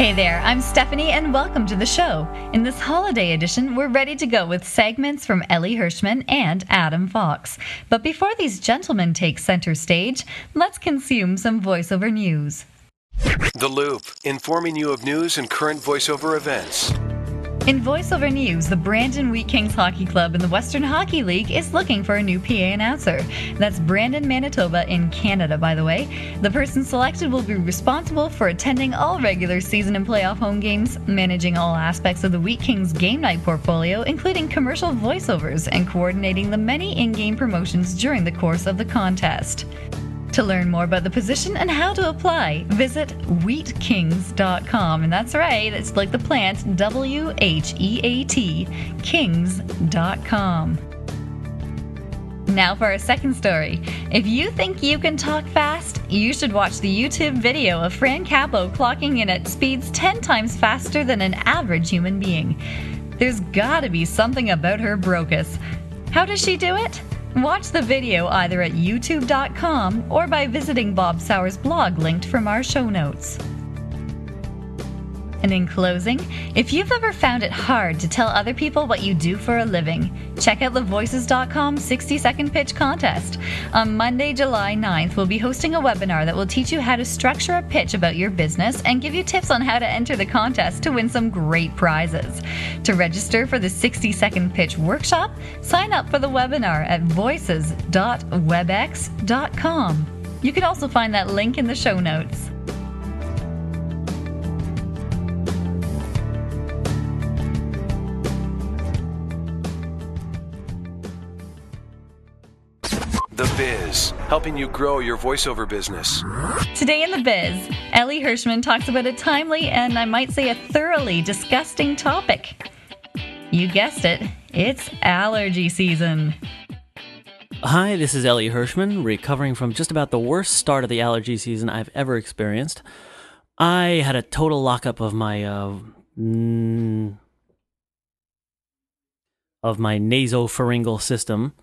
Hey there, I'm Stephanie, and welcome to the show. In this holiday edition, we're ready to go with segments from Ellie Hirschman and Adam Fox. But before these gentlemen take center stage, let's consume some voiceover news. The Loop, informing you of news and current voiceover events. In voiceover news, the Brandon Wheat Kings Hockey Club in the Western Hockey League is looking for a new PA announcer. That's Brandon, Manitoba, in Canada, by the way. The person selected will be responsible for attending all regular season and playoff home games, managing all aspects of the Wheat Kings game night portfolio, including commercial voiceovers, and coordinating the many in game promotions during the course of the contest. To learn more about the position and how to apply, visit wheatkings.com. And that's right, it's like the plant W H E A T, kings.com. Now for our second story. If you think you can talk fast, you should watch the YouTube video of Fran Capo clocking in at speeds 10 times faster than an average human being. There's gotta be something about her brocus. How does she do it? Watch the video either at youtube.com or by visiting Bob Souer's blog linked from our show notes. And in closing, if you've ever found it hard to tell other people what you do for a living, check out thevoices.com 60 second pitch contest. On Monday, July 9th, we'll be hosting a webinar that will teach you how to structure a pitch about your business and give you tips on how to enter the contest to win some great prizes. To register for the 60 second pitch workshop, sign up for the webinar at voices.webex.com. You can also find that link in the show notes. The Biz, helping you grow your voiceover business. Today in the biz, Ellie Hirschman talks about a timely and I might say a thoroughly disgusting topic. You guessed it, it's allergy season. Hi, this is Ellie Hirschman, recovering from just about the worst start of the allergy season I've ever experienced. I had a total lockup of my uh, mm, of my nasopharyngeal system.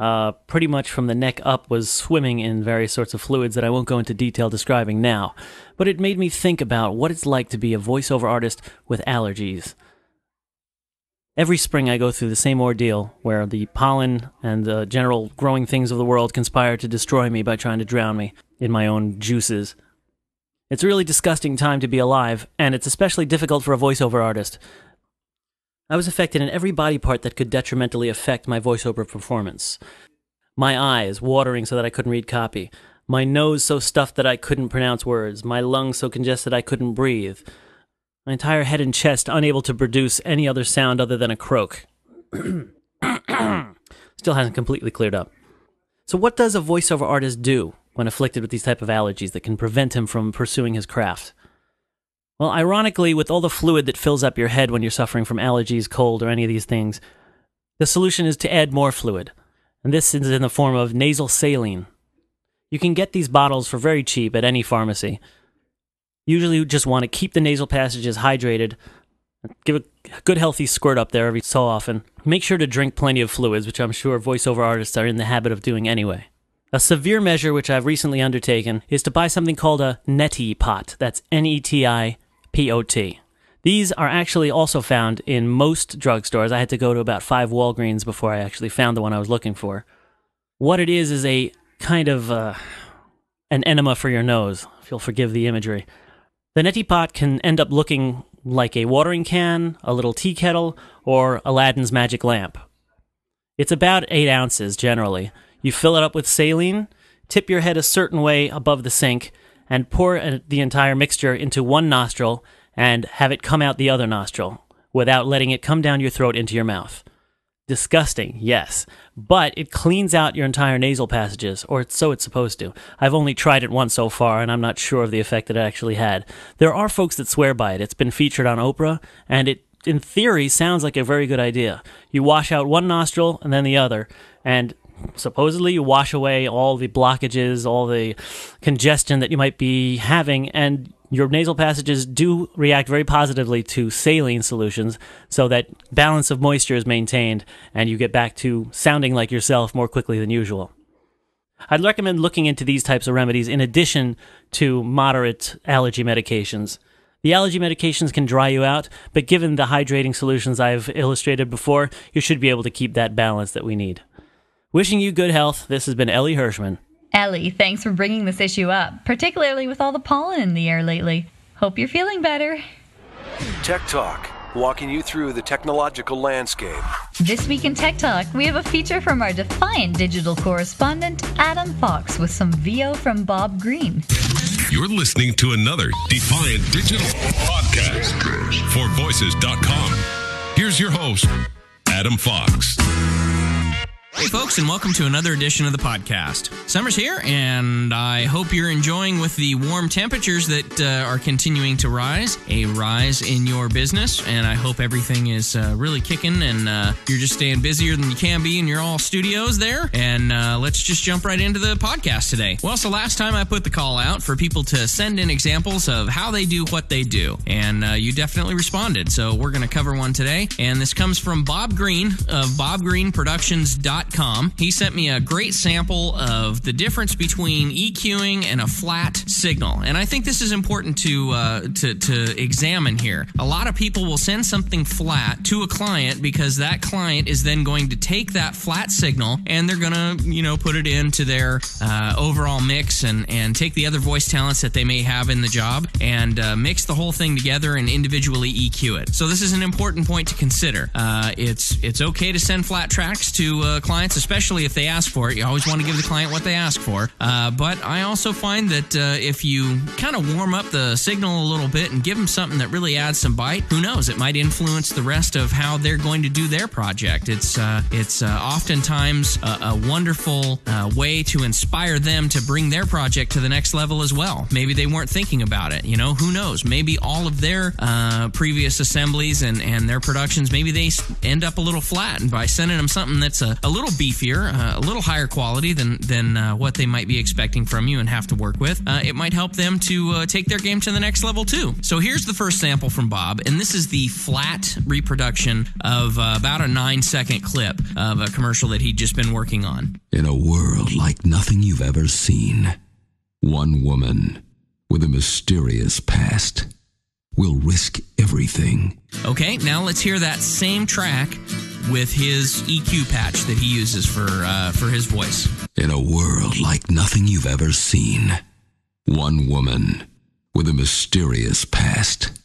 Uh, pretty much from the neck up was swimming in various sorts of fluids that I won't go into detail describing now. But it made me think about what it's like to be a voiceover artist with allergies. Every spring, I go through the same ordeal where the pollen and the general growing things of the world conspire to destroy me by trying to drown me in my own juices. It's a really disgusting time to be alive, and it's especially difficult for a voiceover artist. I was affected in every body part that could detrimentally affect my voiceover performance. My eyes watering so that I couldn't read copy. My nose so stuffed that I couldn't pronounce words. My lungs so congested I couldn't breathe. My entire head and chest unable to produce any other sound other than a croak. Still hasn't completely cleared up. So what does a voiceover artist do when afflicted with these type of allergies that can prevent him from pursuing his craft? Well, ironically, with all the fluid that fills up your head when you're suffering from allergies, cold, or any of these things, the solution is to add more fluid. And this is in the form of nasal saline. You can get these bottles for very cheap at any pharmacy. Usually, you just want to keep the nasal passages hydrated. Give a good healthy squirt up there every so often. Make sure to drink plenty of fluids, which I'm sure voiceover artists are in the habit of doing anyway. A severe measure which I've recently undertaken is to buy something called a neti pot. That's N E T I P O T. These are actually also found in most drugstores. I had to go to about five Walgreens before I actually found the one I was looking for. What it is is a kind of uh, an enema for your nose, if you'll forgive the imagery. The neti pot can end up looking like a watering can, a little tea kettle, or Aladdin's magic lamp. It's about eight ounces generally. You fill it up with saline, tip your head a certain way above the sink, and pour uh, the entire mixture into one nostril and have it come out the other nostril without letting it come down your throat into your mouth. disgusting, yes, but it cleans out your entire nasal passages, or so it's supposed to. I've only tried it once so far, and I'm not sure of the effect that it actually had. There are folks that swear by it. It's been featured on Oprah, and it, in theory, sounds like a very good idea. You wash out one nostril and then the other, and supposedly you wash away all the blockages, all the congestion that you might be having, and your nasal passages do react very positively to saline solutions so that balance of moisture is maintained and you get back to sounding like yourself more quickly than usual. I'd recommend looking into these types of remedies in addition to moderate allergy medications. The allergy medications can dry you out, but given the hydrating solutions I've illustrated before, you should be able to keep that balance that we need. Wishing you good health, this has been Ellie Hirschman. Ellie, thanks for bringing this issue up, particularly with all the pollen in the air lately. Hope you're feeling better. Tech Talk, walking you through the technological landscape. This week in Tech Talk, we have a feature from our Defiant digital correspondent, Adam Fox, with some VO from Bob Green. You're listening to another Defiant Digital podcast for voices.com. Here's your host, Adam Fox. Hey, folks, and welcome to another edition of the podcast. Summer's here, and I hope you're enjoying with the warm temperatures that uh, are continuing to rise, a rise in your business. And I hope everything is uh, really kicking and uh, you're just staying busier than you can be in your all studios there. And uh, let's just jump right into the podcast today. Well, so last time I put the call out for people to send in examples of how they do what they do, and uh, you definitely responded. So we're going to cover one today. And this comes from Bob Green of BobGreenProductions.com. He sent me a great sample of the difference between EQing and a flat signal, and I think this is important to uh, to to examine here. A lot of people will send something flat to a client because that client is then going to take that flat signal and they're going to you know put it into their uh, overall mix and and take the other voice talents that they may have in the job and uh, mix the whole thing together and individually EQ it. So this is an important point to consider. Uh, it's it's okay to send flat tracks to uh, clients, especially if they ask for it. You always want to give the client what they ask for. Uh, but I also find that uh, if you kind of warm up the signal a little bit and give them something that really adds some bite, who knows? It might influence the rest of how they're going to do their project. It's uh, it's uh, oftentimes a, a wonderful uh, way to inspire them to bring their project to the next level as well. Maybe they weren't thinking about it. You know, who knows? Maybe all of their uh, previous assemblies and, and their productions, maybe they end up a little flat. And by sending them something that's a, a little beefier, uh, a little higher quality than than uh, what they might be expecting from you and have to work with, uh, it might help them to uh, take their game to the next level too. So here's the first sample from Bob, and this is the flat reproduction of uh, about a nine second clip of a commercial that he'd just been working on. In a world like nothing you've ever seen, one woman with a mysterious past will risk everything. Okay, now let's hear that same track with his EQ patch that he uses for uh, for his voice. In a world like nothing you've ever seen, one woman with a mysterious past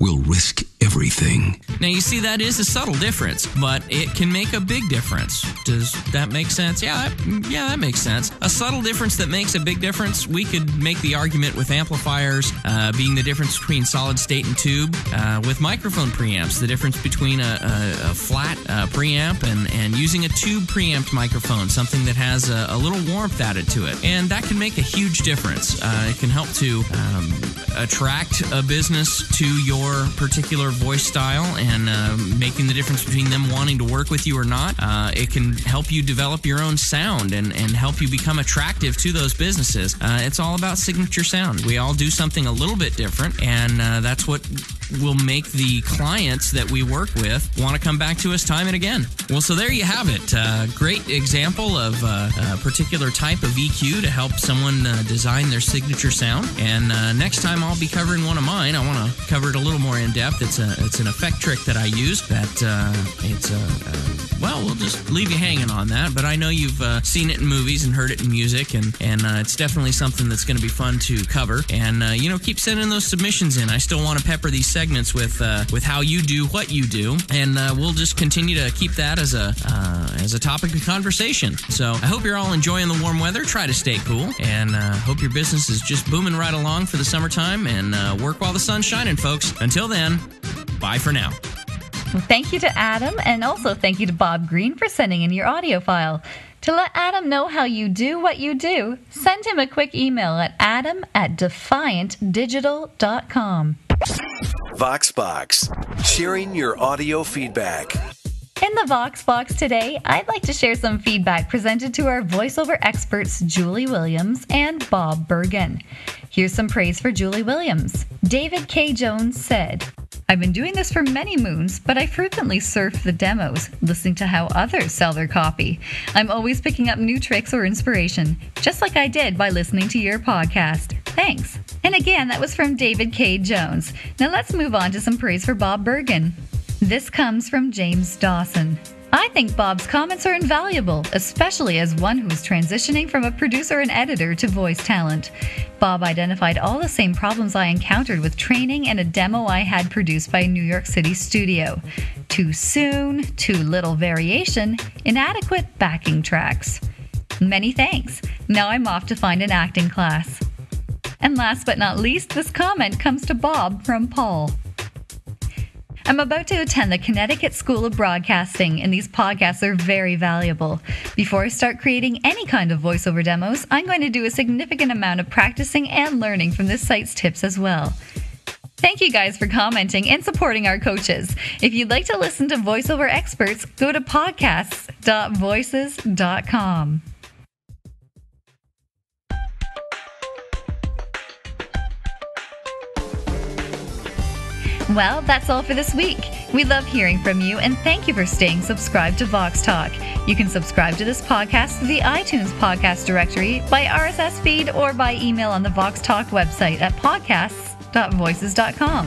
will risk everything. Now you see that is a subtle difference, but it can make a big difference. Does that make sense? Yeah, that, yeah, that makes sense. A subtle difference that makes a big difference. We could make the argument with amplifiers uh, being the difference between solid state and tube. Uh, with microphone preamps, the difference between a, a, a flat uh, preamp and and using a tube preamped microphone, something that has a, a little warmth added to it, and that can make a huge difference. Uh, it can help to um, attract a business to your particular voice style and uh, making the difference between them wanting to work with you or not. Uh, it can help you develop your own sound and, and help you become attractive to those businesses. Uh, it's all about signature sound. We all do something a little bit different, and uh, that's what will make the clients that we work with want to come back to us time and again. Well, so there you have it. Uh, great example of uh, a particular type of EQ to help someone uh, design their signature sound. And uh, next time I'll be covering one of mine. I want to cover it a little more in depth. It's a it's an effect trick that I use. That uh, it's a uh, well, we'll just leave you hanging on that. But I know you've seen it in movies and heard it in music, and and it's definitely something that's going to be fun to cover. And you know, keep sending those submissions in. I still want to pepper these segments with uh, with how you do what you do, and uh, we'll just continue to keep that as a uh, as a topic of conversation. So I hope you're all enjoying the warm weather. Try to stay cool, and uh, hope your business is just booming right along for the summertime. And uh, work while the sun's shining, folks. Until then, bye for now. Thank you to Adam, and also thank you to Bob Green for sending in your audio file. To let Adam know how you do what you do, send him a quick email at adam at defiantdigital.com. VoxBox, sharing your audio feedback. In the Vox Box today, I'd like to share some feedback presented to our voiceover experts Julie Williams and Bob Bergen. Here's some praise for Julie Williams. David K. Jones said, I've been doing this for many moons, but I frequently surf the demos, listening to how others sell their copy. I'm always picking up new tricks or inspiration, just like I did by listening to your podcast. Thanks. And again, that was from David K. Jones. Now let's move on to some praise for Bob Bergen. This comes from James Dawson. I think Bob's comments are invaluable, especially as one who is transitioning from a producer and editor to voice talent. Bob identified all the same problems I encountered with training and a demo I had produced by a New York City studio. Too soon, too little variation, inadequate backing tracks. Many thanks. Now I'm off to find an acting class. And last but not least, this comment comes to Bob from Paul. I'm about to attend the Connecticut School of Broadcasting, and these podcasts are very valuable. Before I start creating any kind of voiceover demos, I'm going to do a significant amount of practicing and learning from this site's tips as well. Thank you guys for commenting and supporting our coaches. If you'd like to listen to voiceover experts, go to podcasts.voices.com. Well, that's all for this week. We love hearing from you and thank you for staying subscribed to Vox Talk. You can subscribe to this podcast through the iTunes podcast directory, by RSS feed, or by email on the Vox Talk website at podcasts.voices.com.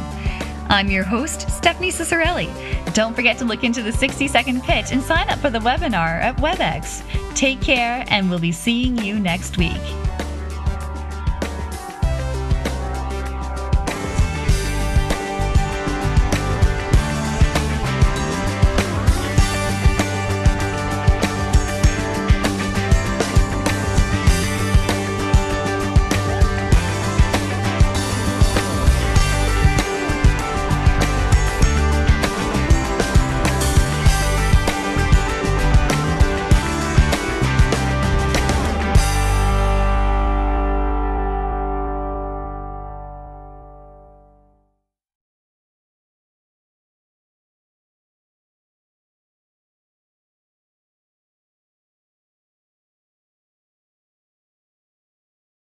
I'm your host, Stephanie Ciccarelli. Don't forget to look into the 60 second pitch and sign up for the webinar at WebEx. Take care, and we'll be seeing you next week.